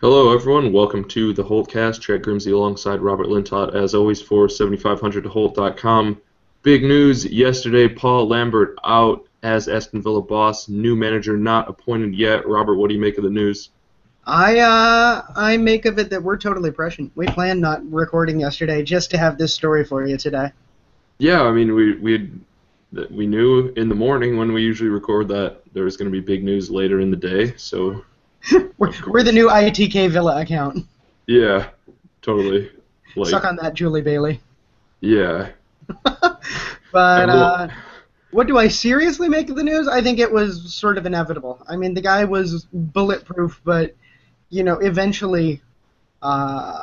Hello, everyone. Welcome to the Holtcast. Chad Grimsey alongside Robert Lintott, as always, for 7500holt.com. Big news yesterday Paul Lambert out as Aston Villa boss. New manager not appointed yet. Robert, what do you make of the news? I uh, I make of it that we're totally prescient. We planned not recording yesterday just to have this story for you today. Yeah, I mean, we we had, we knew in the morning when we usually record that there was going to be big news later in the day. So we're, we're the new ITK Villa account. yeah, totally. Like, Suck on that, Julie Bailey. yeah, But a uh, what do I seriously make of the news? I think it was sort of inevitable. I mean, the guy was bulletproof, but you know, eventually uh,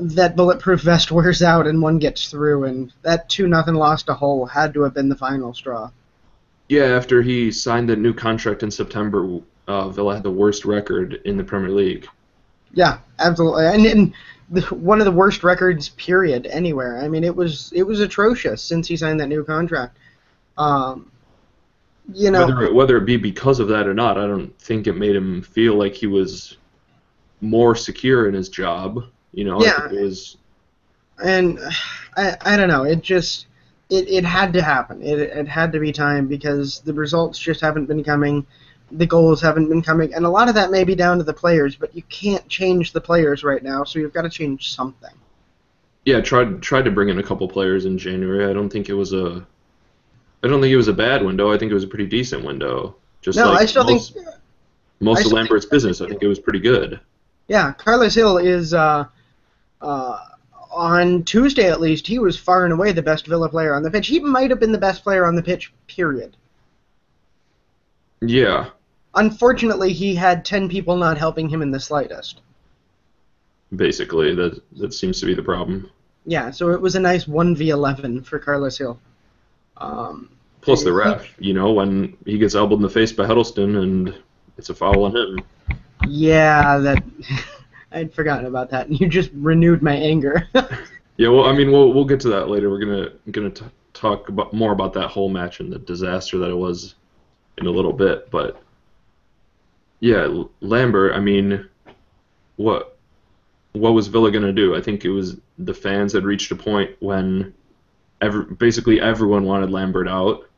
that bulletproof vest wears out and one gets through, and that two nothing loss to Hull had to have been the final straw. yeah. After he signed the new contract in September, uh, Villa had the worst record in the Premier League. Yeah, absolutely, and, and the, one of the worst records, period, anywhere. I mean, it was it was atrocious since he signed that new contract. Um, you know, whether it, whether it be because of that or not, I don't think it made him feel like he was more secure in his job. You know, Yeah. it was and I, I don't know it just it, it had to happen it, it had to be time because the results just haven't been coming the goals haven't been coming and a lot of that may be down to the players but you can't change the players right now so you've got to change something yeah tried tried to bring in a couple players in January. I don't think it was a I don't think it was a bad window. I think it was a pretty decent window. Just no like i still most, think most I of Lambert's business. I think it was pretty good. yeah Carles Gil is uh, uh, on tuesday at least he was far and away the best villa player on the pitch he might have been the best player on the pitch period Yeah, unfortunately he had 10 people not helping him in the slightest basically that that seems to be the problem. Yeah, so it was a nice 1v11 for Carles Gil. Um, Plus the ref, you know, when he gets elbowed in the face by Huddlestone and it's a foul on him. yeah, that I'd forgotten about that, and you just renewed my anger. Yeah, well, I mean, we'll we'll get to that later. We're gonna gonna t- talk about more about that whole match and the disaster that it was in a little bit. But yeah, Lambert. I mean, what what was Villa gonna do? I think it was the fans had reached a point when every, basically everyone wanted Lambert out.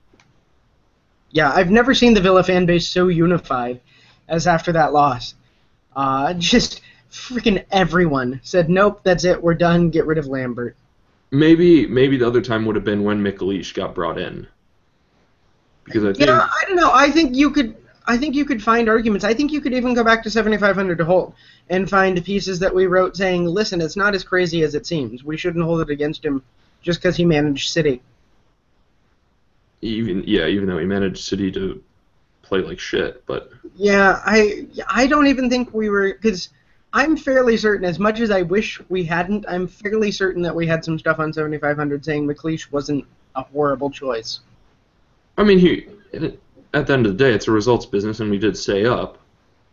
yeah, I've never seen the Villa fan base so unified as after that loss. Uh, just freaking everyone said, "Nope, that's it. We're done. Get rid of Lambert." Maybe maybe the other time would have been when McLeish got brought in. Because I think Yeah, I don't know. I think you could. I think you could find arguments. I think you could even go back to 7500 to Holte and find pieces that we wrote saying, "Listen, it's not as crazy as it seems. We shouldn't hold it against him just because he managed City." even yeah, even though he managed City to play like shit, but Yeah, I I don't even think we were because I'm fairly certain. As much as I wish we hadn't, I'm fairly certain that we had some stuff on 7500 saying McLeish wasn't a horrible choice. I mean, he it, at the end of the day, it's a results business, and we did stay up.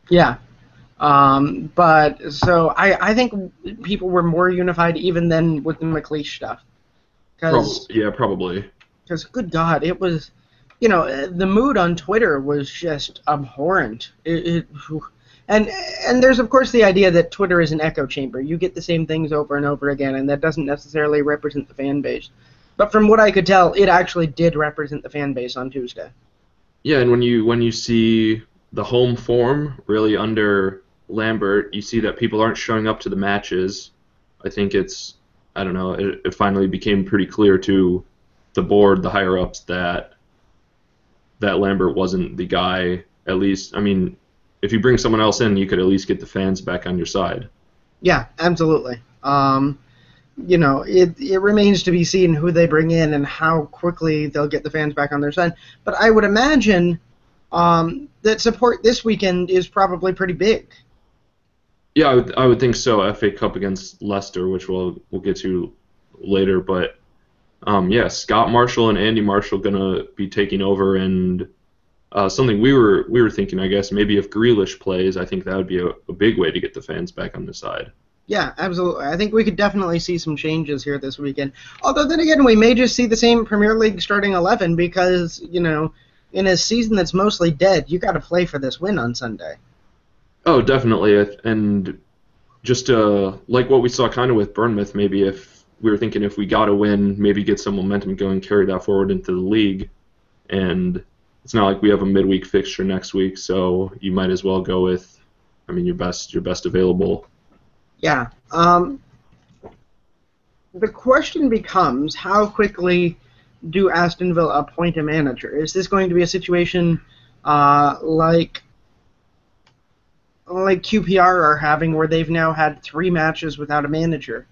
Yeah. Um, but so I, I think people were more unified even than with the McLeish stuff. Prob- Because, yeah, probably. Because good God, it was, you know, the mood on Twitter was just abhorrent. It, it, and and there's of course the idea that Twitter is an echo chamber. You get the same things over and over again, and that doesn't necessarily represent the fan base. But from what I could tell, it actually did represent the fan base on Tuesday. Yeah, and when you when you see the home form really under Lambert, you see that people aren't showing up to the matches. I think it's I don't know. It, it finally became pretty clear to the board, the higher ups, that that Lambert wasn't the guy. At least, I mean, if you bring someone else in, you could at least get the fans back on your side. Yeah, absolutely. Um, you know, it it remains to be seen who they bring in and how quickly they'll get the fans back on their side. But I would imagine um, that support this weekend is probably pretty big. Yeah, I would, I would think so. FA Cup against Leicester, which we'll we'll get to later, but um, yeah, Scott Marshall and Andy Marshall gonna be taking over, and uh, something we were we were thinking, I guess, maybe if Grealish plays, I think that would be a, a big way to get the fans back on the side. Yeah, absolutely. I think we could definitely see some changes here this weekend. Although then again, we may just see the same Premier League starting eleven because you know, in a season that's mostly dead, you got to play for this win on Sunday. Oh, definitely, and just uh, like what we saw kind of with Bournemouth, maybe if we were thinking if we got a win, maybe get some momentum going, carry that forward into the league, and it's not like we have a midweek fixture next week, so you might as well go with, I mean, your best your best available. Yeah. Um, the question becomes how quickly do Aston Villa appoint a manager? Is this going to be a situation uh, like like QPR are having, where they've now had three matches without a manager?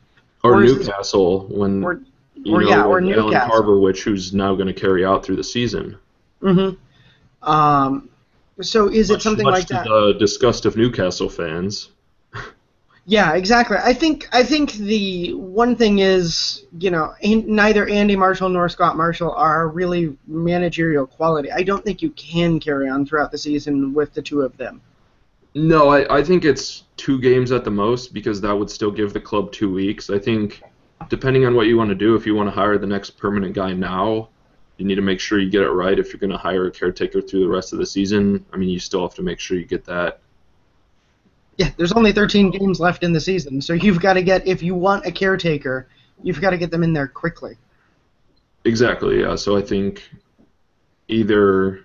Or, Or is this- Newcastle when or- you or, know yeah, or Alan Newcastle. Harborwich, who's now going to carry out through the season. Mm-hmm. Um, so is it Much- something much like to that? the disgust of Newcastle fans. Yeah, exactly. I think I think the one thing is, you know, neither Andy Marshall nor Scott Marshall are really managerial quality. I don't think you can carry on throughout the season with the two of them. No, I, I think it's two games at the most because that would still give the club two weeks. I think, depending on what you want to do, if you want to hire the next permanent guy now, you need to make sure you get it right. If you're going to hire a caretaker through the rest of the season, I mean, you still have to make sure you get that. Yeah, there's only 13 games left in the season, so you've got to get if you want a caretaker, you've got to get them in there quickly. Exactly. Yeah. So I think either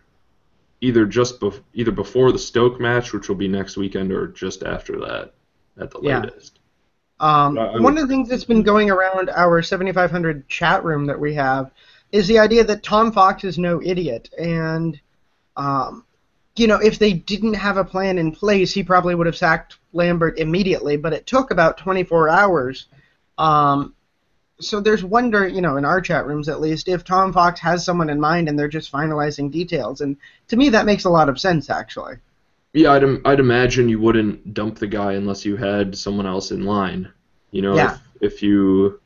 either just bef- either before the Stoke match, which will be next weekend, or just after that at the Yeah. latest. Um, Uh, I one of the things that's been going around our 7500 chat room that we have is the idea that Tom Fox is no idiot, and um, you know, if they didn't have a plan in place, he probably would have sacked Lambert immediately. But it took about 24 hours. Um, so there's wonder, you know, in our chat rooms at least, if Tom Fox has someone in mind and they're just finalizing details. And to me, that makes a lot of sense, actually. Yeah, I'd, im- I'd imagine you wouldn't dump the guy unless you had someone else in line. You know, Yeah. if, if you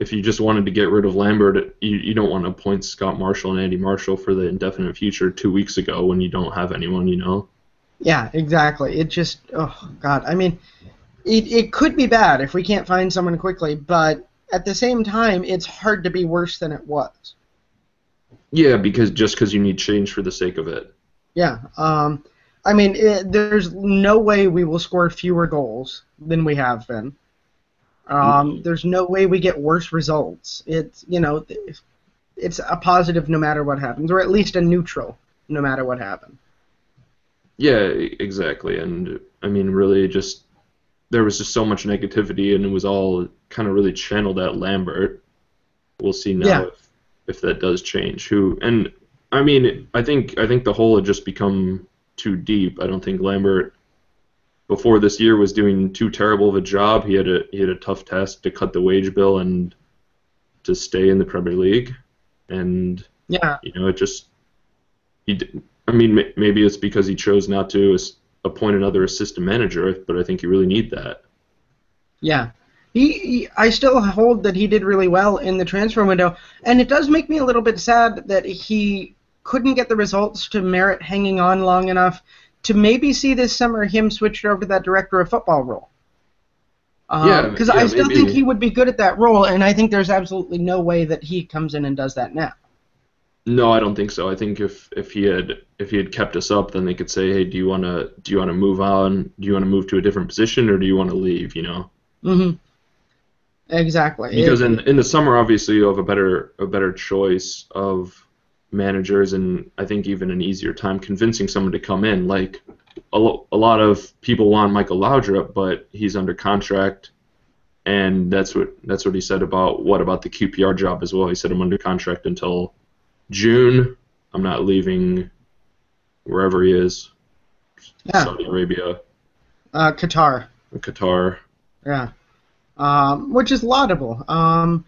if you just wanted to get rid of Lambert, you, you don't want to appoint Scott Marshall and Andy Marshall for the indefinite future two weeks ago when you don't have anyone, you know. Yeah, exactly. It just, oh god. I mean, it it could be bad if we can't find someone quickly, but at the same time, it's hard to be worse than it was. Yeah, because just because you need change for the sake of it. Yeah. Um, I mean, it, there's no way we will score fewer goals than we have been. Um, there's no way we get worse results. It's you know, it's a positive no matter what happens, or at least a neutral no matter what happens. Yeah, exactly. And I mean, really, just there was just so much negativity, and it was all kind of really channeled at Lambert. We'll see now Yeah. if if that does change. Who and I mean, I think I think the hole had just become too deep. I don't think Lambert before this year was doing too terrible of a job. He had a he had a tough task to cut the wage bill and to stay in the Premier League, and Yeah. you know, it just he. I mean, maybe it's because he chose not to appoint another assistant manager, but I think you really need that. Yeah. He, he, I still hold that he did really well in the transfer window, and it does make me a little bit sad that he couldn't get the results to merit hanging on long enough to maybe see this summer him switched over to that director of football role. Yeah, Because yeah, I still maybe. think he would be good at that role, and I think there's absolutely no way that he comes in and does that now. No, I don't think so. I think if if he had if he had kept us up, then they could say, hey, do you want to do you want to move on? Do you want to move to a different position, or do you want to leave? You know, Mm-hmm. Exactly. because It- in in the summer, obviously, you have a better a better choice of managers, and I think even an easier time convincing someone to come in. Like a, lo- a lot of people want Michael Laudrup, but he's under contract, and that's what that's what he said about what about the QPR job as well. He said I'm under contract until June. I'm not leaving wherever he is, yeah. Saudi Arabia, Uh, Qatar. Qatar. Yeah, um, which is laudable. Um,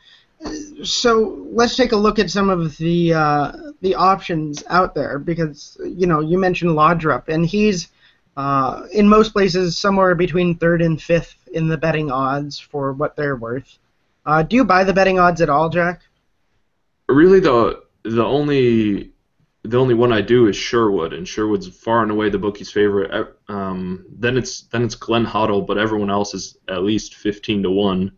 so let's take a look at some of the uh, the options out there because you know you mentioned Laudrup and he's uh, in most places somewhere between third and fifth in the betting odds for what they're worth. Uh, do you buy the betting odds at all, Jack? Really, the the only the only one I do is Sherwood, and Sherwood's far and away the bookie's favorite. Um, then it's then it's Glenn Hoddle, but everyone else is at least fifteen to one.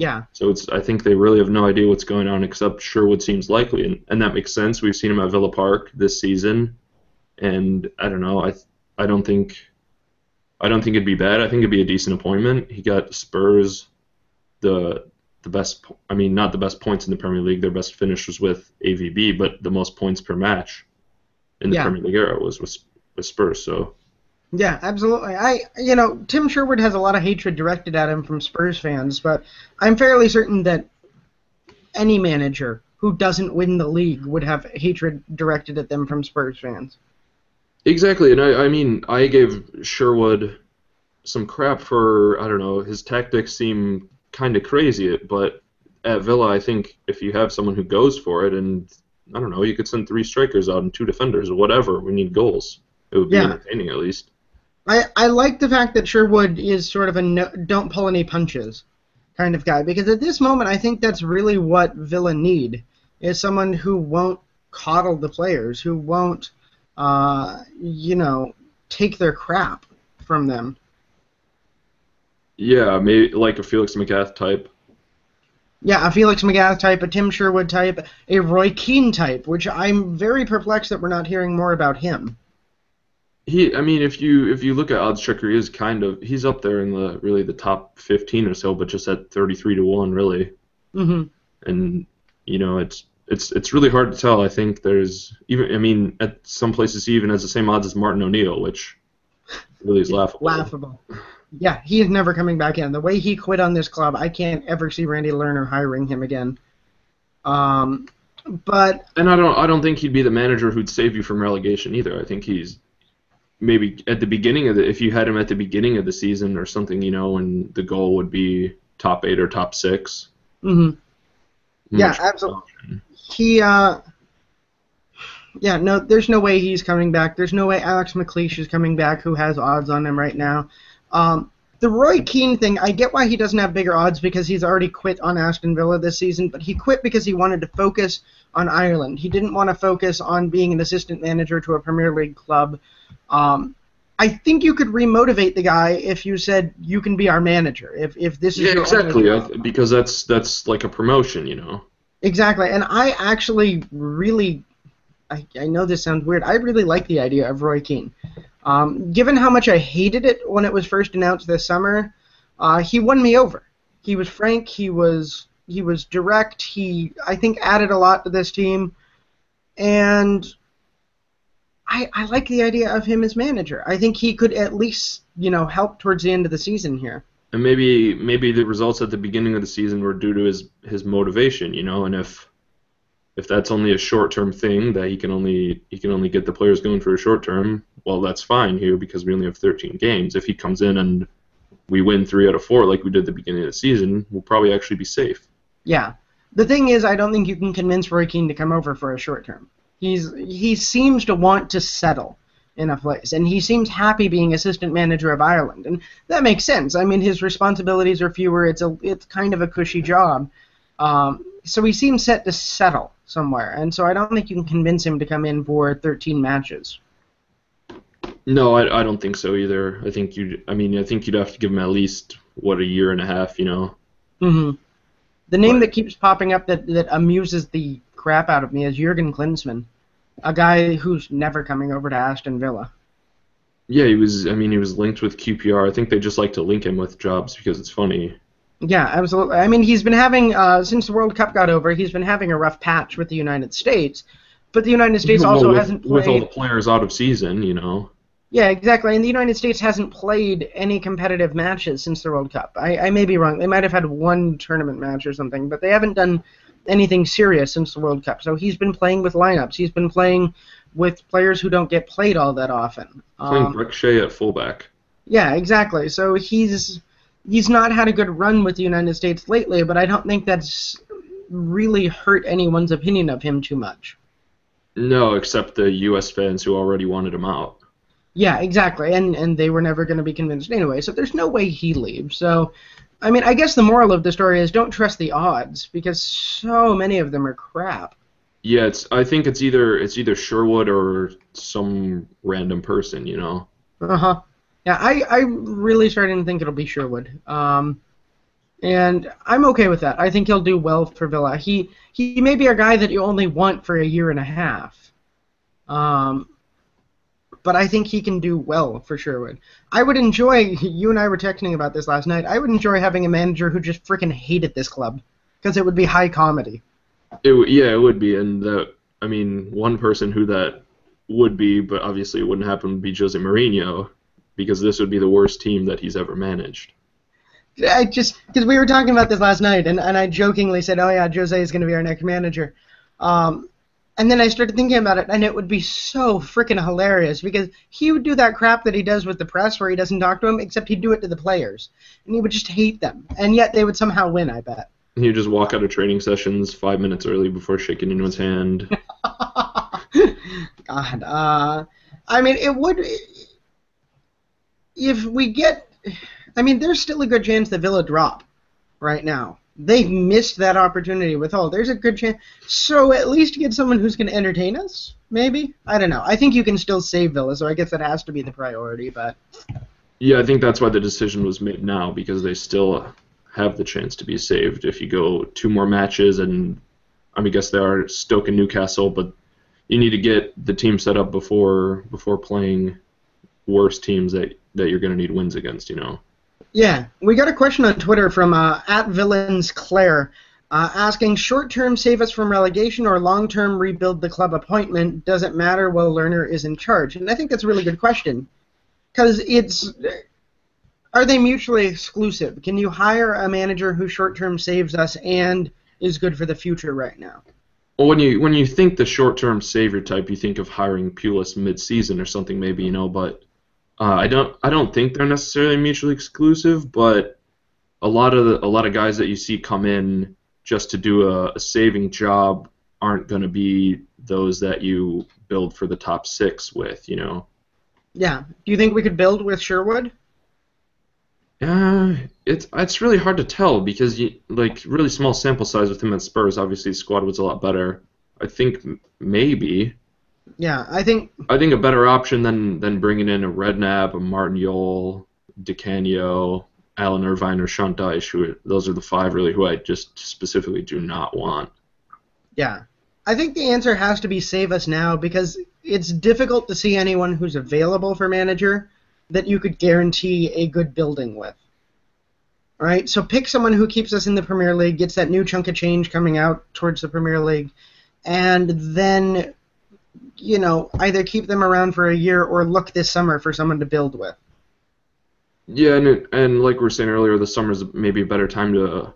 Yeah, So it's I think they really have no idea what's going on except Sherwood seems likely, and, and that makes sense. We've seen him at Villa Park this season, and I don't know. I I don't think I don't think it'd be bad. I think it'd be a decent appointment. He got Spurs the the best. I mean, not the best points in the Premier League. Their best finish was with AVB, but the most points per match in the Yeah. Premier League era was with, with Spurs. So Yeah, absolutely. I, you know, Tim Sherwood has a lot of hatred directed at him from Spurs fans, but I'm fairly certain that any manager who doesn't win the league would have hatred directed at them from Spurs fans. exactly, and I, I mean, I gave Sherwood some crap for I don't know his tactics seem kind of crazy, but at Villa, I think if you have someone who goes for it, and I don't know, you could send three strikers out and two defenders or whatever. We need goals. It would be Yeah. entertaining at least. I, I like the fact that Sherwood is sort of a no, don't pull any punches kind of guy because at this moment I think that's really what Villa need is someone who won't coddle the players, who won't, uh, you know, take their crap from them. Yeah, maybe like a Felix Magath type. Yeah, a Felix Magath type, a Tim Sherwood type, a Roy Keane type, which I'm very perplexed that we're not hearing more about him. He, I mean, if you if you look at odds checker, he is kind of he's up there in the really the top 15 or so, but just at 33 to one really. mm-hmm. and you know it's it's it's really hard to tell. I think there's even I mean at some places he even has the same odds as Martin O'Neill, which really is laughable. Laughable. Yeah, he is never coming back in. The way he quit on this club, I can't ever see Randy Lerner hiring him again. Um, but And I don't I don't think he'd be the manager who'd save you from relegation either. I think he's maybe at the beginning of the if you had him at the beginning of the season or something, you know, and the goal would be top eight or top six. mhm. Yeah, absolutely. he, uh, yeah, no, there's no way he's coming back. There's no way Alex McLeish is coming back, who has odds on him right now. Um, the Roy Keane thing, I get why he doesn't have bigger odds because he's already quit on Aston Villa this season, but he quit because he wanted to focus on Ireland. He didn't want to focus on being an assistant manager to a Premier League club. Um, I think you could remotivate the guy if you said you can be our manager. If if this is Yeah, your exactly. I because that's that's like a promotion, you know. Exactly, and I actually really, I, I know this sounds weird. I really like the idea of Roy Keane. Um, given how much I hated it when it was first announced this summer, uh, he won me over. He was frank. He was he was direct. He I think added a lot to this team, and I I like the idea of him as manager. I think he could at least you know help towards the end of the season here. And maybe maybe the results at the beginning of the season were due to his his motivation, you know, and if if that's only a short term thing that he can only he can only get the players going for a short term, well that's fine here because we only have 13 games. If he comes in and we win 3 out of 4 like we did at the beginning of the season, we'll probably actually be safe. Yeah. The thing is, I don't think you can convince Roy Keane to come over for a short term. He's he seems to want to settle in a place, and he seems happy being assistant manager of Ireland, and that makes sense. I mean, his responsibilities are fewer. It's a it's kind of a cushy job, um, so he seems set to settle somewhere, and so I don't think you can convince him to come in for 13 matches. No, I, I don't think so either. I think you I mean I think you'd have to give him at least what a year and a half, you know. hmm The name Right. that keeps popping up that, that amuses the crap out of me is Jurgen Klinsmann, a guy who's never coming over to Aston Villa. Yeah, he was I mean he was linked with QPR. I think they just like to link him with jobs because it's funny. Yeah, absolutely. I mean, he's been having uh, since the World Cup got over, he's been having a rough patch with the United States, but the United States Well, also with, hasn't played... with all the players out of season, you know. Yeah, exactly. And the United States hasn't played any competitive matches since the World Cup. I, I may be wrong. They might have had one tournament match or something, but they haven't done anything serious since the World Cup. So he's been playing with lineups. He's been playing with players who don't get played all that often. Playing Um, Shea at fullback. Yeah, exactly. So he's he's not had a good run with the United States lately, but I don't think that's really hurt anyone's opinion of him too much. No, except the U.S. fans who already wanted him out. Yeah, exactly. And and they were never going to be convinced anyway. So there's no way he leaves. So I mean, I guess the moral of the story is don't trust the odds because so many of them are crap. Yeah, it's. I think it's either it's either Sherwood or some random person, you know. Uh huh. Yeah, I I really starting to think it'll be Sherwood. Um, and I'm okay with that. I think he'll do well for Villa. He he may be a guy that you only want for a year and a half. Um, but I think he can do well for Sherwood. I would enjoy. You and I were texting about this last night. I would enjoy having a manager who just freaking hated this club because it would be high comedy. It, yeah, it would be, and the, I mean, one person who that would be, but obviously it wouldn't happen, would be Jose Mourinho, because this would be the worst team that he's ever managed. I just because we were talking about this last night, and, and I jokingly said, "Oh yeah, Jose is going to be our next manager," um, and then I started thinking about it, and it would be so freaking hilarious because he would do that crap that he does with the press, where he doesn't talk to them, except he'd do it to the players, and he would just hate them, and yet they would somehow win. I bet. He would just walk out of training sessions five minutes early before shaking anyone's hand. God, uh, I mean, it would. If we get, I mean, there's still a good chance that Villa drop right now. They missed that opportunity with Hull. There's a good chance. So at least get someone who's going to entertain us. Maybe I don't know. I think you can still save Villa, so I guess that has to be the priority. But yeah, I think that's why the decision was made now because they still have the chance to be saved if you go two more matches and I mean, I guess they are Stoke and Newcastle, but you need to get the team set up before before playing worse teams that that you're going to need wins against. You know. Yeah, we got a question on Twitter from uh, at Villains Claire. Uh, asking short-term save us from relegation or long-term rebuild the club appointment does it matter while Lerner is in charge and i think that's a really good question because it's are they mutually exclusive can you hire a manager who short-term saves us and is good for the future right now well, when you when you think the short-term savior type, you think of hiring Pulis mid-season or something, maybe you know. But uh, I don't I don't think they're necessarily mutually exclusive. But a lot of the, a lot of guys that you see come in just to do a, a saving job aren't going to be those that you build for the top six with, you know. Yeah. Do you think we could build with Sherwood? Uh, it's it's really hard to tell because you like really small sample size with him at Spurs. Obviously, his squad was a lot better. I think maybe. Yeah, I think. I think a better option than than bringing in a Redknapp, a Martin Jol, Di Canio, Alan Irvine, or Sean Dyche. Who those are the five really who I just specifically do not want. Yeah, I think the answer has to be save us now because it's difficult to see anyone who's available for manager that you could guarantee a good building with. All right, so pick someone who keeps us in the Premier League, gets that new chunk of change coming out towards the Premier League, and then, you know, either keep them around for a year or look this summer for someone to build with. Yeah, and it, and like we were saying earlier, the summer's maybe a better time to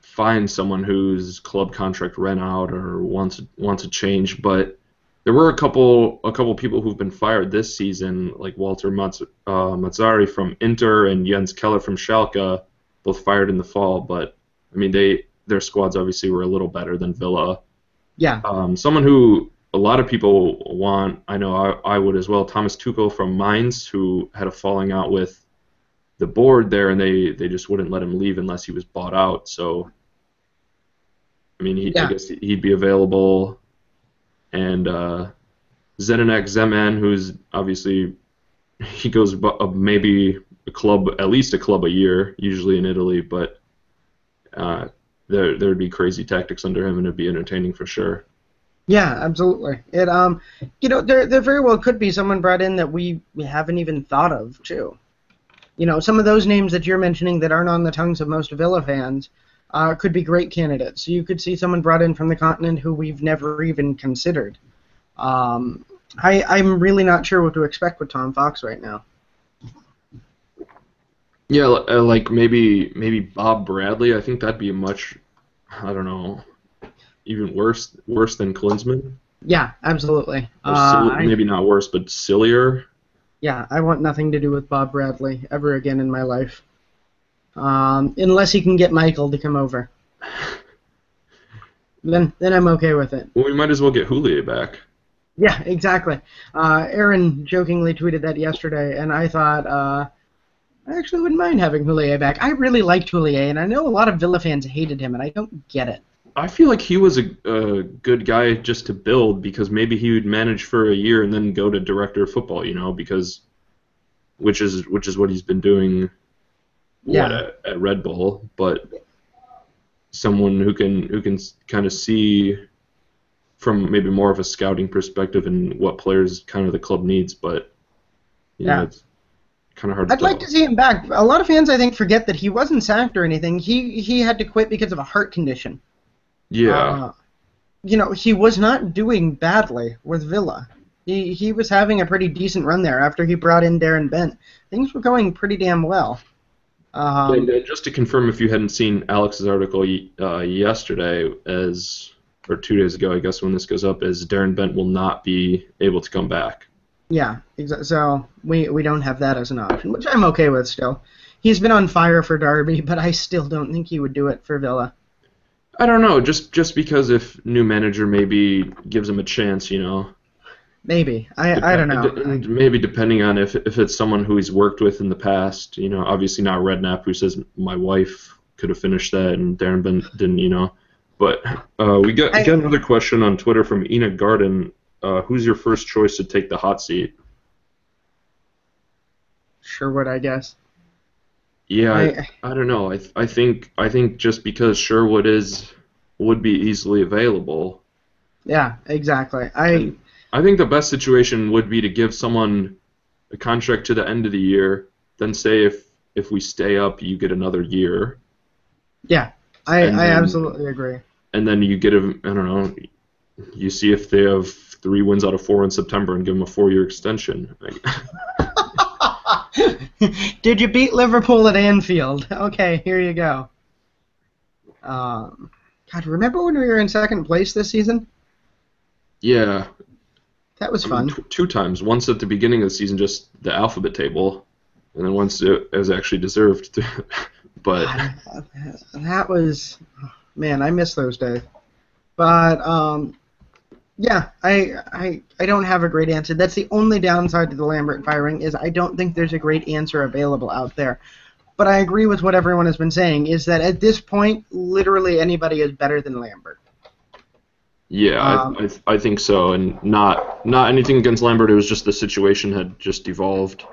find someone whose club contract ran out or wants wants a change, but there were a couple a couple people who've been fired this season, like Walter Maz, uh, Mazzarri from Inter and Jens Keller from Schalke, both fired in the fall. But I mean, they their squads obviously were a little better than Villa. Yeah. Um, someone who a lot of people want, I know I, I would as well, Thomas Tuchel from Mainz, who had a falling out with the board there, and they they just wouldn't let him leave unless he was bought out. So. I mean, he, Yeah. I guess he'd be available and uh, Zdenek Zeman, who's obviously he goes uh, maybe a club at least a club a year, usually in Italy, but uh, there there would be crazy tactics under him, and it'd be entertaining for sure. Yeah, absolutely. It um, you know, there there very well could be someone brought in that we, we haven't even thought of too. You know, some of those names that you're mentioning that aren't on the tongues of most Villa fans uh, could be great candidates. So you could see someone brought in from the continent who we've never even considered. Um, I I'm really not sure what to expect with Tom Fox right now. Yeah, uh, like maybe maybe Bob Bradley. I think that'd be a much I don't know, even worse worse than Klinsmann. Yeah, absolutely. Uh, maybe not worse, but sillier. Yeah, I want nothing to do with Bob Bradley ever again in my life. Um, unless he can get Michael to come over. Then then I'm okay with it. Well, we might as well get Houllier back. Yeah, exactly. Uh, Aaron jokingly tweeted that yesterday, and I thought uh, I actually wouldn't mind having Houllier back. I really liked Houllier, and I know a lot of Villa fans hated him, and I don't get it. I feel like he was a, a good guy just to build because maybe he would manage for a year and then go to director of football, you know, because which is which is what he's been doing what, Yeah. at, at Red Bull, but someone who can who can kind of see from maybe more of a scouting perspective and what players kind of the club needs, but You know, Yeah. it's kind of hard. To I'd like tell. to see him back. A lot of fans, I think, forget that he wasn't sacked or anything. He he had to quit because of a heart condition. Yeah. Uh, you know, he was not doing badly with Villa. He he was having a pretty decent run there after he brought in Darren Bent. Things were going pretty damn well. Um, and, uh, just to confirm, if you hadn't seen Alex's article uh, yesterday, as or two days ago, I guess when this goes up, is Darren Bent will not be able to come back. yeah, exa- so we we don't have that as an option, which I'm okay with still. He's been on fire for Derby, but I still don't think he would do it for Villa. I don't know, just just because if new manager maybe gives him a chance, you know. Maybe I I don't know. Maybe depending on if if it's someone who he's worked with in the past, you know, obviously not Redknapp who says my wife could have finished that and Darren Bent didn't, you know. But uh, we got I- got another question on Twitter from Ina Garden. Uh, who's your first choice to take the hot seat? Sherwood, I guess. Yeah, I, I- don't know. I th- I think I think just because Sherwood is would be easily available, Yeah, exactly. I I think the best situation would be to give someone a contract to the end of the year, then say if if we stay up, you get another year, yeah, I I then- absolutely agree. and then you get a I don't know, you see if they have three wins out of four in September and give them a four-year extension. Did you beat Liverpool at Anfield? Okay, here you go. Um, God, remember when we were in second place this season? yeah, That was I mean, fun. t- two times. Once at the beginning of the season, just the alphabet table, and then once it was actually deserved. but God, that was man, I miss those days. But um, yeah, I I I don't have a great answer. That's the only downside to the Lambert firing is I don't think there's a great answer available out there. But I agree with what everyone has been saying is that at this point, literally anybody is better than Lambert. yeah, Um, I, I I think so, and not not anything against Lambert. It was just the situation had just evolved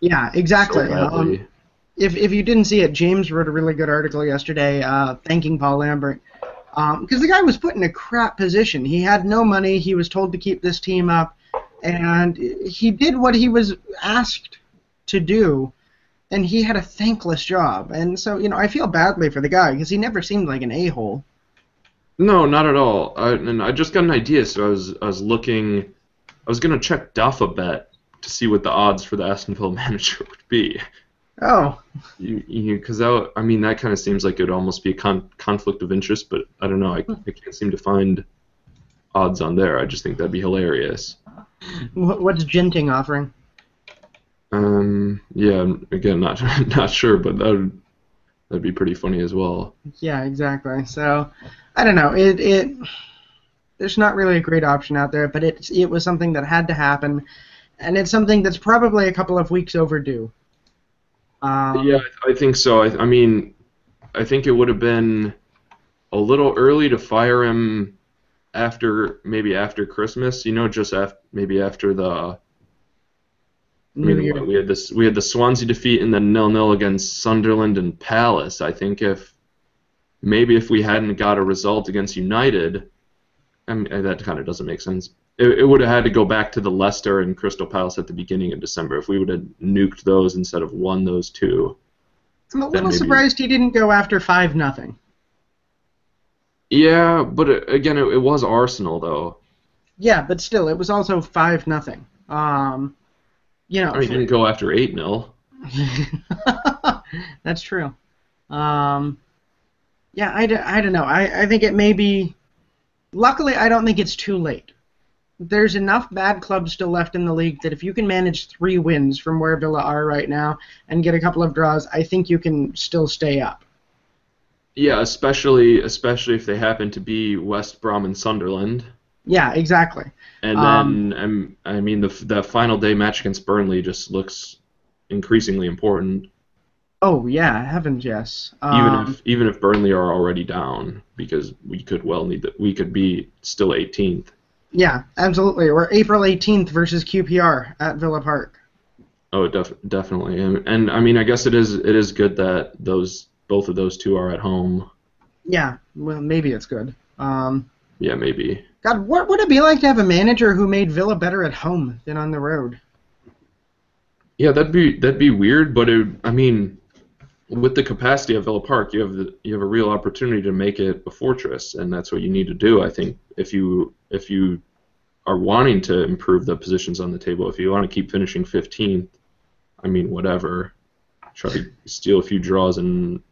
Yeah, so exactly. badly. Um, if if you didn't see it, James wrote a really good article yesterday uh, thanking Paul Lambert Um, because the guy was put in a crap position. He had no money. He was told to keep this team up, and he did what he was asked to do, and he had a thankless job. And so you know, I feel badly for the guy because he never seemed like an a hole. No, not at all. I, and I just got an idea, so I was I was looking, I was gonna check Dafabet to see what the odds for the Aston Villa manager would be. Oh, You, you, because that, I mean, that kind of seems like it would almost be a con- conflict of interest, but I don't know. I, I can't seem to find odds on there. I just think that'd be hilarious. what's Genting offering? Um, yeah, again, not not sure, but that would that'd be pretty funny as well. Yeah, exactly. So, I don't know. It it there's not really a great option out there, but it it was something that had to happen, and it's something that's probably a couple of weeks overdue. Um, Yeah, I think so. I, I mean, I think it would have been a little early to fire him after maybe after Christmas. You know, just after maybe after the. I mean, we had this we had the Swansea defeat and then nil nil against Sunderland and Palace. I think if maybe if we hadn't got a result against United, I mean, that kind of doesn't make sense. It, it would have had to go back to the Leicester and Crystal Palace at the beginning of December if we would have nuked those instead of won those two. I'm a little maybe- surprised he didn't go after five nothing. Yeah, but uh, again, it, it was Arsenal though. Yeah, but still, it was also five nothing. Um, you know, I mean, he didn't go after eight 0 That's true. Um, yeah, I don't know. I, I think it may be. Luckily, I don't think it's too late. There's enough bad clubs still left in the league that if you can manage three wins from where Villa are right now and get a couple of draws, I think you can still stay up. Yeah, especially especially if they happen to be West Brom and Sunderland. Yeah, exactly. And Um, then, um, I mean, the the final day match against Burnley just looks increasingly important, Oh yeah, heavens yes. even Um, if even if Burnley are already down, because we could well need that. We could be still 18th. Yeah, absolutely. We're April 18th versus QPR at Villa Park. Oh, def- definitely. And, and I mean, I guess it is it is good that those both of those two are at home. Yeah, well maybe it's good. Um, Yeah, maybe. God, what would it be like to have a manager who made Villa better at home than on the road? Yeah, that'd be that'd be weird, but it, I mean, with the capacity of Villa Park, you have the you have a real opportunity to make it a fortress, and that's what you need to do. I think if you if you are wanting to improve the positions on the table, if you want to keep finishing 15th, I mean, whatever, try to steal a few draws and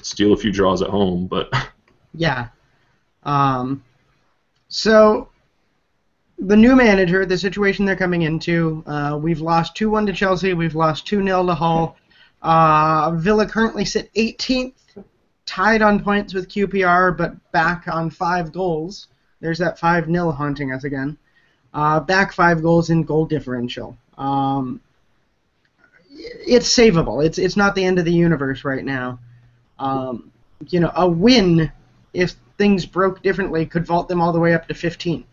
steal a few draws at home, but Yeah. Um, so the new manager, the situation they're coming into, uh, we've lost 2 1 to Chelsea, we've lost 2 0 to Hull. Uh, Villa currently sit 18th, tied on points with QPR, but back on five goals. There's that 5 0 haunting us again. Uh, back five goals in goal differential. Um, it's savable. It's it's not the end of the universe right now. Um, you know, a win if things broke differently could vault them all the way up to 15th.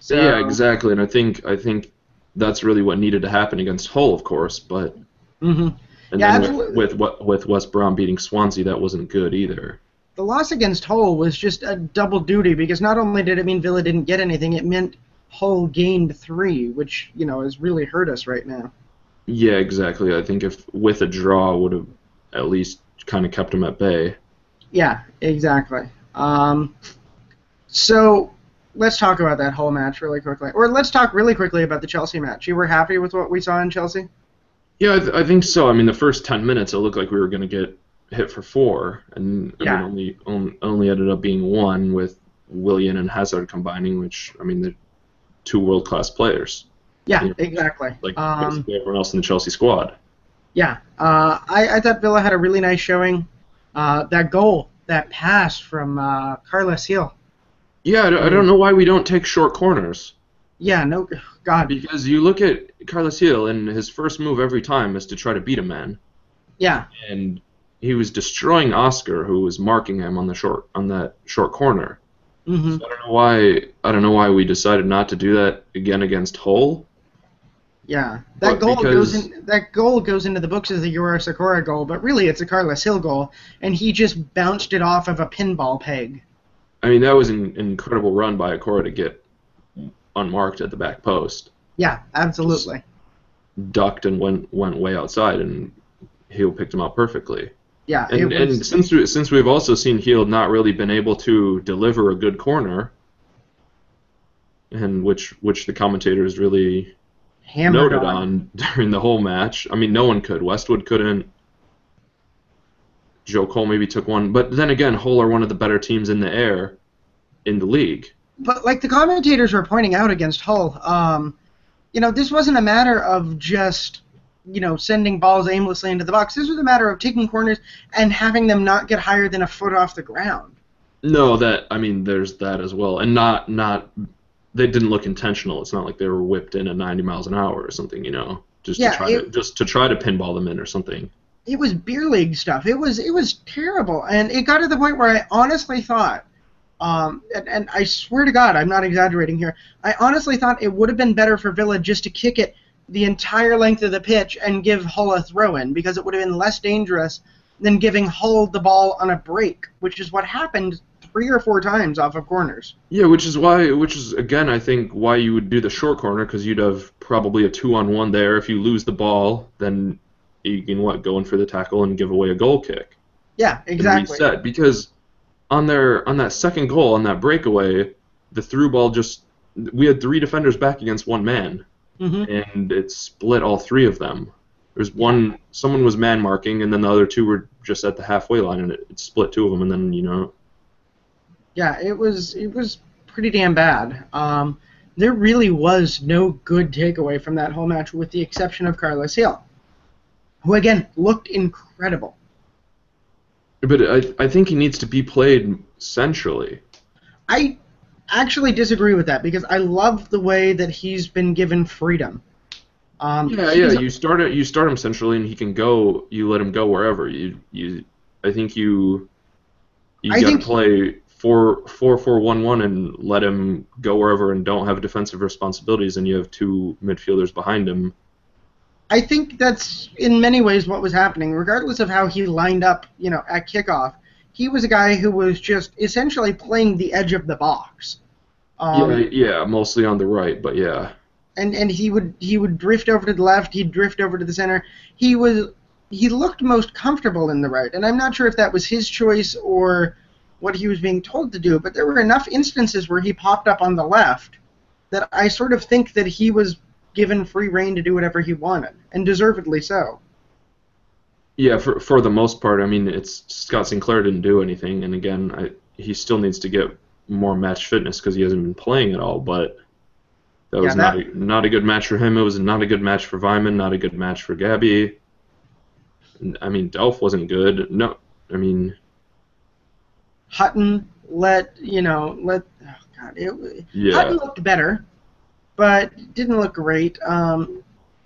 So, yeah, exactly. And I think I think that's really what needed to happen against Hull, of course. But hmm and Yeah, then with, with with West Brom beating Swansea, that wasn't good either. The loss against Hull was just a double duty because not only did it mean Villa didn't get anything, it meant Hull gained three, which you know has really hurt us right now. Yeah, exactly. I think if with a draw would have at least kind of kept them at bay. Yeah, exactly. Um, so let's talk about that whole match really quickly, or let's talk really quickly about the Chelsea match. You were happy with what we saw in Chelsea? Yeah, I, th- I think so. I mean, the first ten minutes it looked like we were going to get hit for four, and I Yeah. mean, only on- only ended up being one with Willian and Hazard combining, which I mean, they're two world class players, Yeah, Yeah. exactly. like um, basically everyone else in the Chelsea squad. Yeah, uh, I, I thought Villa had a really nice showing. Uh, that goal, that pass from uh, Carles Gil. Yeah, I don't, I don't know why we don't take short corners. Yeah, no, God, Because you look at Carles Gil, and his first move every time is to try to beat a man, yeah, and he was destroying Oscar, who was marking him on the short on that short corner. hmm I don't know why. I don't know why we decided not to do that again against Hull. yeah. That But goal goes in. That goal goes into the books as a Jores Okore goal, but really it's a Carles Gil goal, and he just bounced it off of a pinball peg. I mean, that was an incredible run by Okore to get unmarked at the back post, Yeah, absolutely. ducked and went went way outside, and Gil picked him up perfectly. Yeah, And, and since we, since we've also seen Hill not really been able to deliver a good corner, and which which the commentators really noted on. on during the whole match. I mean, no one could. Westwood couldn't. Joe Cole maybe took one, but then again, Hull are one of the better teams in the air in the league. But like the commentators were pointing out against Hull, um, you know, this wasn't a matter of just you know sending balls aimlessly into the box. This was a matter of taking corners and having them not get higher than a foot off the ground. No, that I mean, there's that as well, and not not they didn't look intentional. It's not like they were whipped in at 90 miles an hour or something, you know, just Yeah, to try it- to just to try to pinball them in or something. It was beer league stuff. It was it was terrible, and it got to the point where I honestly thought, um, and, and I swear to God, I'm not exaggerating here. I honestly thought it would have been better for Villa just to kick it the entire length of the pitch and give Hull a throw in because it would have been less dangerous than giving Hull the ball on a break, which is what happened three or four times off of corners. Yeah, which is why, which is again, I think why you would do the short corner because you'd have probably a two-on-one there. If you lose the ball, then you can what go in for the tackle and give away a goal kick. Yeah, and exactly. reset because on their on that second goal on that breakaway, the through ball just we had three defenders back against one man, hmm and it split all three of them. There's one someone was man marking, and then the other two were just at the halfway line, and it, it split two of them, and then you know Yeah, it was it was pretty damn bad. Um, there really was no good takeaway from that whole match, with the exception of Carles Gil, who again looked incredible. But I I think he needs to be played centrally. I actually disagree with that because I love the way that he's been given freedom. Um, Yeah, yeah. You start it. You start him centrally, and he can go. You let him go wherever. You you. I think you. You got to play four four four one one and let him go wherever, and don't have defensive responsibilities, and you have two midfielders behind him. I think that's in many ways what was happening, regardless of how he lined up, you know, at kickoff. He was a guy who was just essentially playing the edge of the box. Um, yeah, yeah. Mostly on the right, but yeah. and and he would he would drift over to the left, he'd drift over to the center. He was he looked most comfortable in the right, and I'm not sure if that was his choice or what he was being told to do, but there were enough instances where he popped up on the left that I sort of think that he was given free reign to do whatever he wanted, and deservedly so. Yeah, for for the most part, I mean, it's Scott Sinclair didn't do anything, and again, I, he still needs to get more match fitness because he hasn't been playing at all. But that was Yeah, not a, not a good match for him. It was not a good match for Weimann. Not a good match for Gabby. I mean, Delph wasn't good. No, I mean, Hutton let you know let oh god it yeah, Hutton looked better, but didn't look great. Um,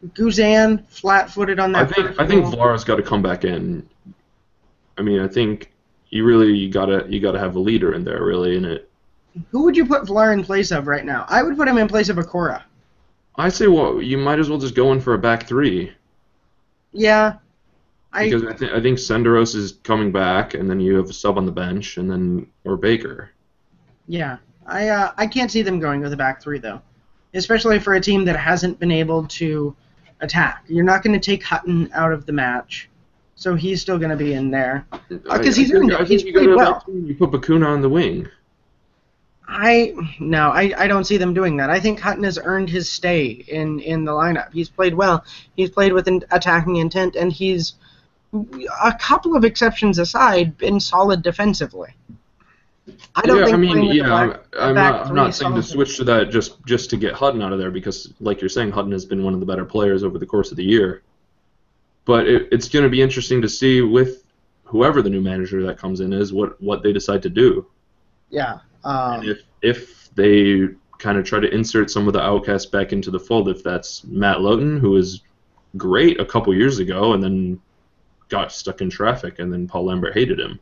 Guzan flat-footed on that. I think I think. Vlaar's got to come back in. I mean, I think you really you gotta you gotta have a leader in there, really, in it. Who would you put Vlaar in place of right now? I would put him in place of Okore. I say, well, you might as well just go in for a back three. Yeah, I Because I, th- I think Senderos is coming back, and then you have a sub on the bench, and then or Baker. yeah I uh, I can't see them going with a back three though, especially for a team that hasn't been able to attack. You're not going to take Hutton out of the match, so he's still going to be in there. I- Uh, 'cause he's earned it. He's you played well. You put Bacuna on the wing. I no, I, I don't see them doing that. I think Hutton has earned his stay in, in the lineup. He's played well. He's played with an attacking intent, and he's a couple of exceptions aside, been solid defensively. I don't yeah, think I mean, yeah, I'm, back- I'm back not, I'm not saying to switch to that just just to get Hutton out of there because, like you're saying, Hutton has been one of the better players over the course of the year. But it, it's going to be interesting to see with whoever the new manager that comes in is what what they decide to do. Yeah. Um, And if if they kind of try to insert some of the outcasts back into the fold, if that's Matt Lowton, who was great a couple years ago and then got stuck in traffic, and then Paul Lambert hated him.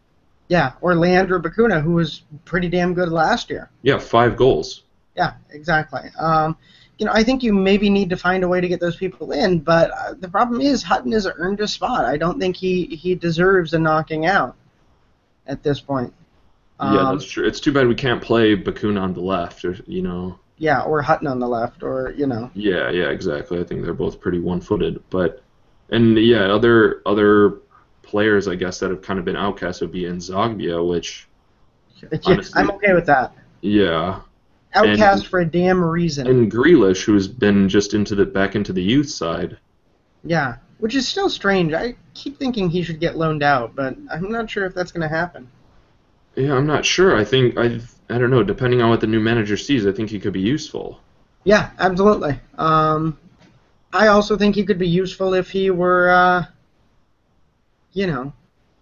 Yeah, or Leandro Bacuna, who was pretty damn good last year. Yeah, five goals. Yeah, exactly. Um, you know, I think you maybe need to find a way to get those people in, but uh, the problem is Hutton has earned a spot. I don't think he, he deserves a knocking out at this point. yeah, Um, that's true. It's too bad we can't play Bacuna on the left, or you know. yeah, or Hutton on the left, or you know, Yeah, yeah, exactly. I think they're both pretty one-footed, but and yeah, other other players I guess that have kind of been outcast would be Nzogbia, which Honestly- I'm okay with that. yeah, Outcast And- for a damn reason. and Grealish, who's been just into the back into the youth side. yeah, which is still strange. I keep thinking he should get loaned out, but I'm not sure if that's going to happen. Yeah, I'm not sure. I think I I don't know. Depending on what the new manager sees, I think he could be useful. Yeah, absolutely. Um, I also think he could be useful if he were, uh, you know,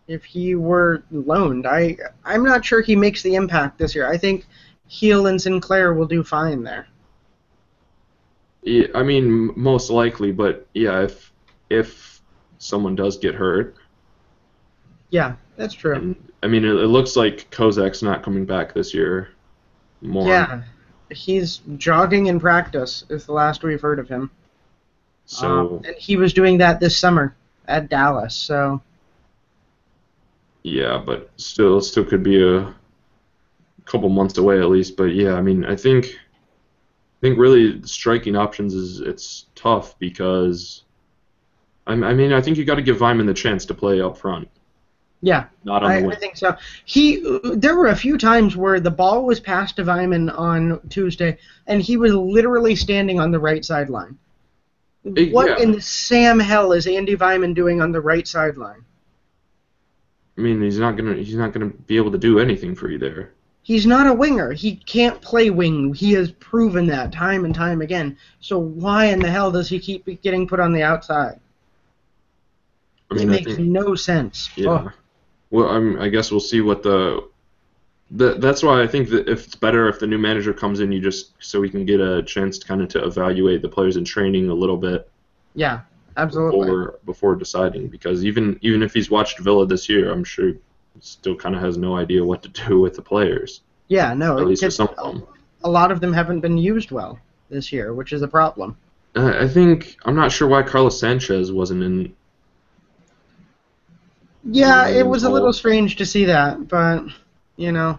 if he were loaned. I I'm not sure he makes the impact this year. I think Gil and Sinclair will do fine there. Yeah, I mean, most likely, but yeah, if if someone does get hurt, Yeah, that's true. and, I mean, it, it looks like Kozak's not coming back this year. More. Yeah, he's jogging in practice. Is the last we've heard of him. So Um, and he was doing that this summer at Dallas. So yeah, but still, still could be a couple months away at least. But yeah, I mean, I think I think really striking options is it's tough because I, I mean, I think you got to give Weimann the chance to play up front, yeah, not on I, the I think so. He there were a few times where the ball was passed to Weimann on Tuesday, and he was literally standing on the right sideline. Eh, What yeah. in the Sam hell is Andy Weimann doing on the right sideline? I mean, he's not gonna he's not gonna be able to do anything for you there. He's not a winger. He can't play wing. He has proven that time and time again. So why in the hell does he keep getting put on the outside? I mean, it I makes think no sense. yeah. Oh, Well, I'm, I guess we'll see what the. The, that's why I think that if it's better if the new manager comes in, you just so we can get a chance to kind of to evaluate the players in training a little bit yeah, absolutely. before before deciding. Because even even if he's watched Villa this year, I'm sure he still kind of has no idea what to do with the players. Yeah, no, At least with some of them. a lot of them haven't been used well this year, which is a problem. Uh, I think I'm not sure why Carlos Sanchez wasn't in. Yeah, it was a little strange to see that, but you know,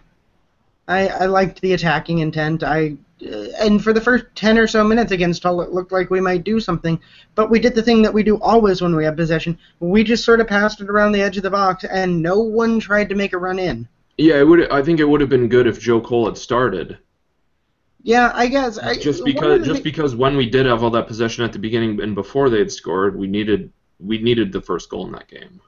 I I liked the attacking intent. I and for the first 10 or so minutes against Hull, it looked like we might do something. But we did the thing that we do always when we have possession. We just sort of passed it around the edge of the box, and no one tried to make a run in. Yeah, it would. I think it would have been good if Joe Cole had started. Yeah, I guess. I, Just because, just be- because when we did have all that possession at the beginning and before they had scored, we needed we needed the first goal in that game.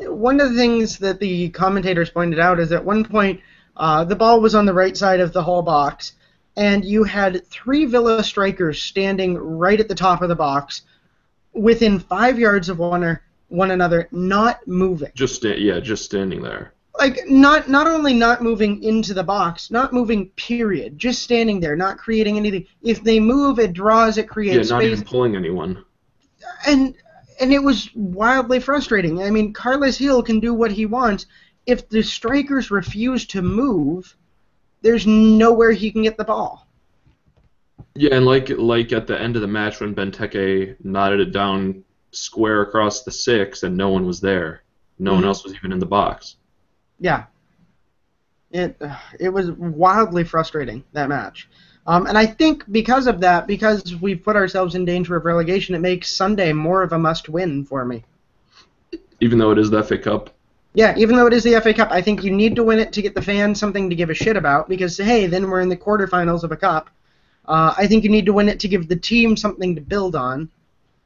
one of the things that the commentators pointed out is at one point uh, the ball was on the right side of the Hull box, and you had three Villa strikers standing right at the top of the box, within five yards of one, or, one another, not moving. Just sta- yeah, just standing there. like not not only not moving into the box, not moving period, just standing there, not creating anything. If they move, it draws, it creates. Yeah, not space, even pulling anyone. and and it was wildly frustrating. I mean, Carles Gil can do what he wants. If the strikers refuse to move, there's nowhere he can get the ball. Yeah, and like like at the end of the match when Benteke knotted it down square across the six and no one was there. No one Mhm. else was even in the box. Yeah. It it was wildly frustrating that match. Um, and I think because of that, because we've put ourselves in danger of relegation, it makes Sunday more of a must-win for me. Even though it is the FA Cup. Yeah, even though it is the FA Cup, I think you need to win it to get the fans something to give a shit about because hey, then we're in the quarterfinals of a cup. Uh, I think you need to win it to give the team something to build on,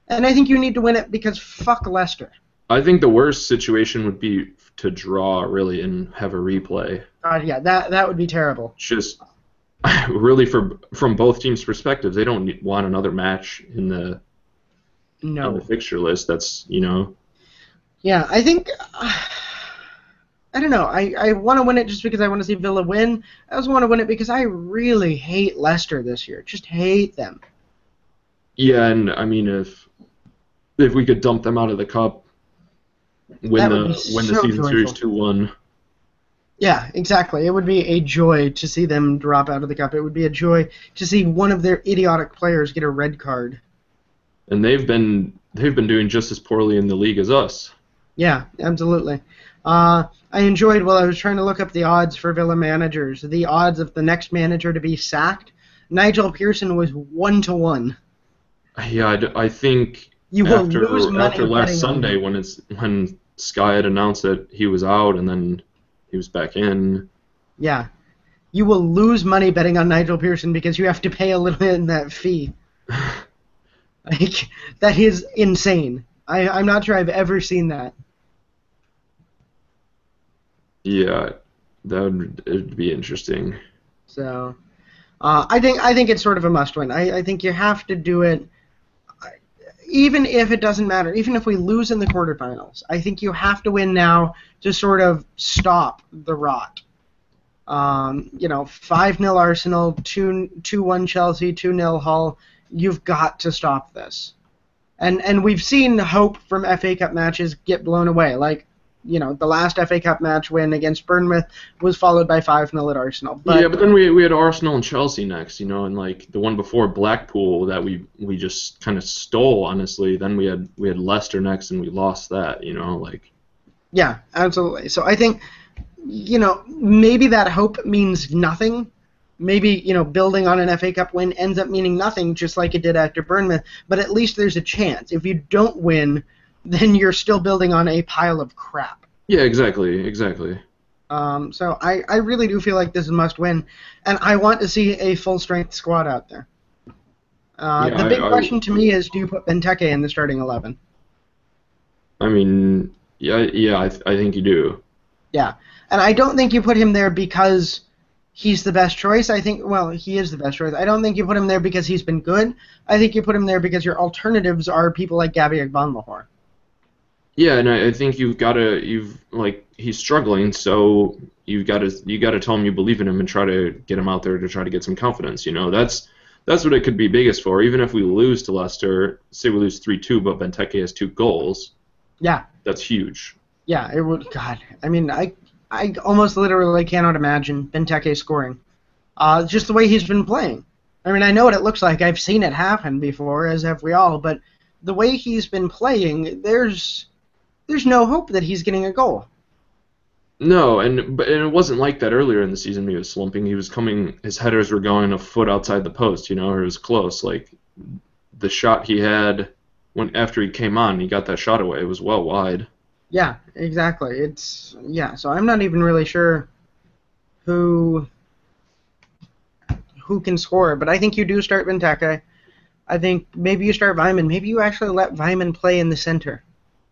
and I think you need to win it because fuck Leicester. I think the worst situation would be to draw really and have a replay. God, yeah, that that would be terrible. Just really for from both teams' perspectives, they don't want another match in the on No. the fixture list. That's you know Yeah, I think. I don't know. I, I want to win it just because I want to see Villa win. I also want to win it because I really hate Leicester this year. Just hate them. yeah, and I mean if if we could dump them out of the cup, win That the win the so season series two one. Yeah, exactly. It would be a joy to see them drop out of the cup. It would be a joy to see one of their idiotic players get a red card. and they've been they've been doing just as poorly in the league as us. Yeah, absolutely. Uh, I enjoyed while I was trying to look up the odds for Villa managers. The odds of the next manager to be sacked. Nigel Pearson was one to one. Yeah, I, think You will after lose money after last Sunday when it's when Sky had announced that he was out and then he was back in. Yeah. You will lose money betting on Nigel Pearson because you have to pay a little bit in that fee. Like that is insane. I, I'm not sure I've ever seen that. Yeah, that would it'd be interesting. So, uh, I think I think it's sort of a must-win. I, I think you have to do it, even if it doesn't matter. Even if we lose in the quarterfinals, I think you have to win now to sort of stop the rot. Um, you know, five 0 Arsenal, two two one Chelsea, two 0 Hull. You've got to stop this. And and we've seen hope from FA Cup matches get blown away. Like, you know, the last FA Cup match win against Bournemouth was followed by five 0 at Arsenal. But yeah, but then we we had Arsenal and Chelsea next, you know, and like the one before Blackpool that we we just kind of stole, honestly. Then we had we had Leicester next, and we lost that, you know, like Yeah, absolutely. So I think, you know, maybe that hope means nothing. Maybe, you know, building on an FA Cup win ends up meaning nothing, just like it did after Bournemouth, but at least there's a chance. If you don't win, then you're still building on a pile of crap. yeah, exactly, exactly. Um, so I, I really do feel like this is a must win, and I want to see a full strength squad out there. Uh, Yeah, the big I- question to me is do you put Benteke in the starting 11? I mean, yeah, yeah, I th- I think you do. Yeah, and I don't think you put him there because he's the best choice. I think, well, he is the best choice. I don't think you put him there because he's been good. I think you put him there because your alternatives are people like Gabby Agbonlahor. Yeah, and I, I think you've got to you've like he's struggling, so you've got to you got to tell him you believe in him and try to get him out there to try to get some confidence. You know, that's that's what it could be biggest for. Even if we lose to Leicester, say we lose three two, but Benteke has two goals, Yeah, that's huge. yeah, it would. God, I mean, I, I almost literally cannot imagine Benteke scoring. Uh, just the way he's been playing. I mean, I know what it looks like. I've seen it happen before, as have we all. But the way he's been playing, there's, there's no hope that he's getting a goal. No, and but and it wasn't like that earlier in the season. He was slumping. He was coming. His headers were going a foot outside the post. You know, or it was close. Like the shot he had when after he came on, he got that shot away. It was well wide. Yeah, exactly. It's yeah. So I'm not even really sure who who can score, but I think you do start Benteke. I think maybe you start Weimann. Maybe you actually let Weimann play in the center.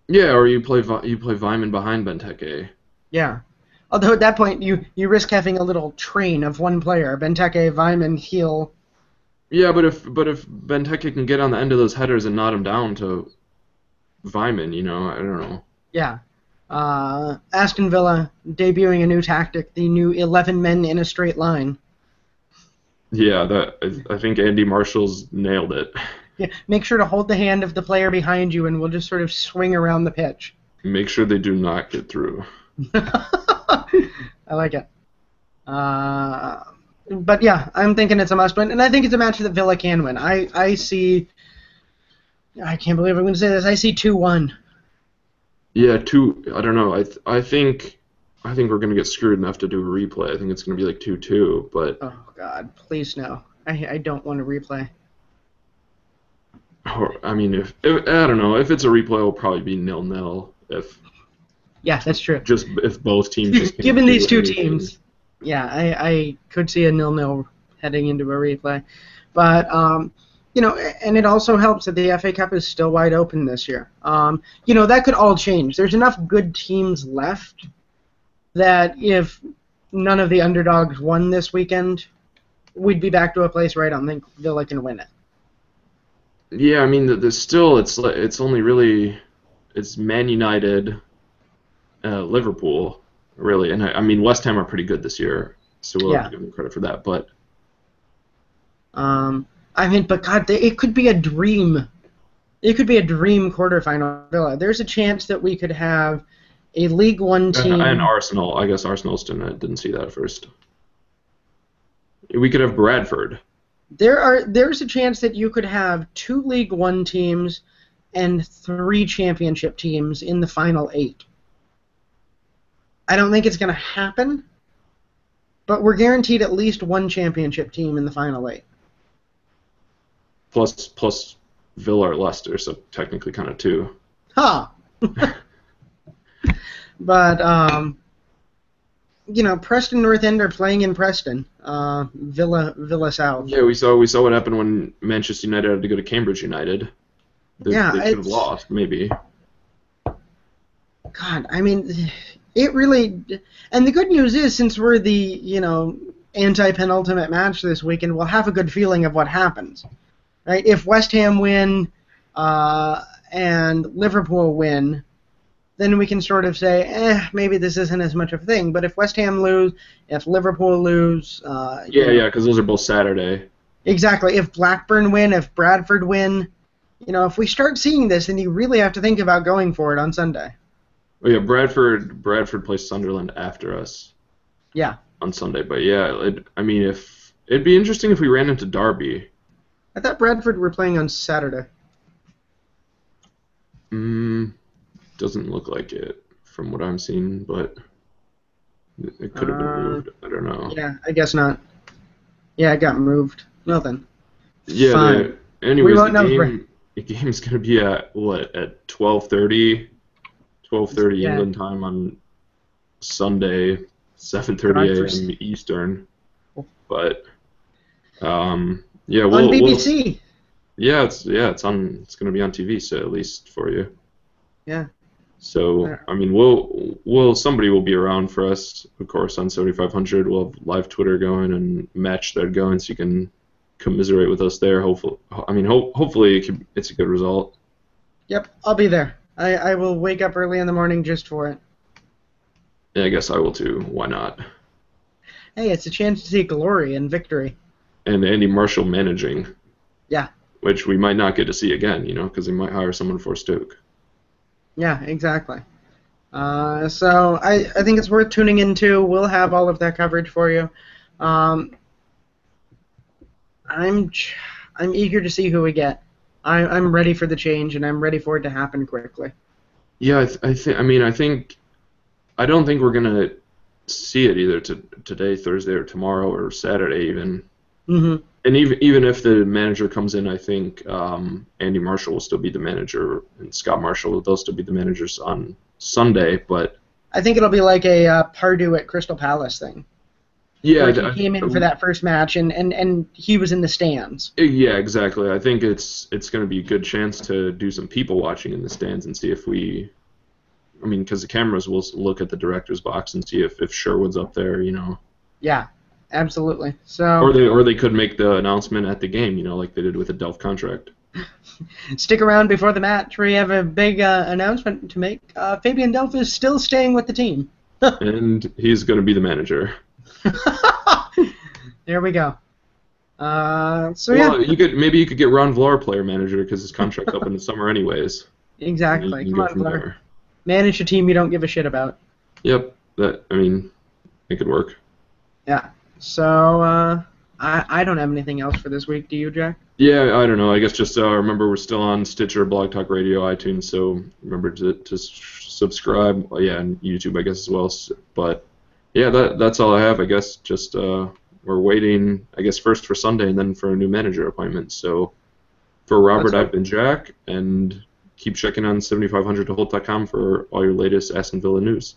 Yeah, or you play you play Weimann behind Benteke. Yeah. Although at that point you you risk having a little train of one player, Benteke, Weimann, Gil. Yeah, but if but if Benteke can get on the end of those headers and knot him down to Weimann, you know, I don't know. Yeah. Uh, Aston Villa debuting a new tactic, the new 11 men in a straight line. Yeah, that I think Andy Marshall's nailed it. Yeah, make sure to hold the hand of the player behind you, and we'll just sort of swing around the pitch. Make sure they do not get through. I like it. Uh, but yeah, I'm thinking it's a must win, and I think it's a match that Villa can win. I, I see. I can't believe I'm going to say this. I see 2 1. Yeah, two. I don't know. I th- I think I think we're gonna get screwed enough to do a replay. I think it's gonna be like two two. But Oh, God. Please no. I, I don't want to replay. Or, I mean, if, if I don't know if it's a replay, it'll probably be nil nil. If Yeah, that's true. just if both teams just Given these two anything. teams, yeah, I, I could see a nil-nil heading into a replay. But, um, you know, and it also helps that the FA Cup is still wide open this year. Um, you know, that could all change. There's enough good teams left that if none of the underdogs won this weekend, we'd be back to a place where I don't think Villa can win it. Yeah, I mean, the, the still it's it's only really it's Man United, uh, Liverpool, really, and I, I mean West Ham are pretty good this year, so we'll have to give them credit for that. But Um, I mean, but God, they- it could be a dream. It could be a dream quarterfinal. There's a chance that we could have a League One team. and Arsenal, I guess Arsenal didn't didn't see that at first. We could have Bradford. There are there's a chance that you could have two League One teams and three championship teams in the final eight. I don't think it's going to happen, but we're guaranteed at least one championship team in the final eight. plus plus Villa or Leicester, so technically kind of two. Huh. but um, you know, Preston North End are playing in Preston. Uh, Villa Villa South. Yeah, we saw we saw what happened when Manchester United had to go to Cambridge United. They, Yeah, they could have lost maybe. God, I mean, it really. And the good news is, since we're the you know anti-penultimate match this weekend, we'll have a good feeling of what happens, right? If West Ham win, uh, and Liverpool win, then we can sort of say, eh, maybe this isn't as much of a thing. But if West Ham lose, if Liverpool lose, uh, you Yeah, know, yeah, because those are both Saturday. Exactly. If Blackburn win, if Bradford win, you know, if we start seeing this, then you really have to think about going for it on Sunday. Oh yeah, Bradford Bradford plays Sunderland after us Yeah. on Sunday. But yeah, it, I mean, if it'd be interesting if we ran into Derby. I thought Bradford were playing on Saturday. Mm, doesn't look like it from what I'm seeing, but it- could have been Uh, moved. I don't know. Yeah, I guess not. Yeah, it got moved. Well then. Yeah. Fine. The, anyways, the know for- game, the game's gonna be at what at 12:30, 12:30 Yeah. England time on Sunday, 7:30 a.m. Eastern. But um, yeah, we'll, on we'll BBC. yeah, it's yeah, it's on. It's gonna be on TV, so at least for you. Yeah. So I mean, we'll we'll somebody will be around for us, of course, on 7500. We'll have live Twitter going and match that going, so you can commiserate with us there. Hopefully, I mean, ho- hopefully it can, it's a good result. Yep, I'll be there. I, I will wake up early in the morning just for it. Yeah, I guess I will too. Why not? Hey, it's a chance to see glory and victory. And Andy Marshall managing. Yeah. Which we might not get to see again, you know, because they might hire someone for Stoke. Yeah, exactly. Uh, so I, I think it's worth tuning into. We'll have all of that coverage for you. Um, I'm I'm eager to see who we get. I, I'm ready for the change, and I'm ready for it to happen quickly. Yeah, I, th- I think. I mean, I think. I don't think we're gonna see it either to, today, Thursday, or tomorrow, or Saturday even. hmm And even even if the manager comes in, I think um, Andy Marshall will still be the manager, and Scott Marshall they'll still be the managers on Sunday. But I think it'll be like a uh, Pardew at Crystal Palace thing. yeah, I- he came in for that first match, and, and, and he was in the stands. Yeah, exactly. I think it's it's going to be a good chance to do some people watching in the stands and see if we. I mean, because the cameras will look at the director's box and see if, if Sherwood's up there, you know, Yeah, absolutely. So or they or they could make the announcement at the game, you know, like they did with the Delph contract. stick around before the match. We have a big uh, announcement to make. Uh, Fabian Delph is still staying with the team. and he's going to be the manager. there we go. Uh, so yeah, Well, you could maybe you could get Ron Vlaar player manager because his contract's up in the summer anyways. Exactly. Come on, from there. Manage a team you don't give a shit about. Yep, that I mean, it could work. Yeah. So uh, I I don't have anything else for this week. Do you, Jack? Yeah, I don't know. I guess just uh, remember we're still on Stitcher, Blog Talk Radio, iTunes. So remember to, to subscribe. Well, yeah, and YouTube, I guess as well. But yeah, that that's all I have. I guess just uh, we're waiting. I guess first for Sunday and then for a new manager appointment. So for Robert, I've been Jack, and keep checking on 7500toholte.com for all your latest Aston Villa news.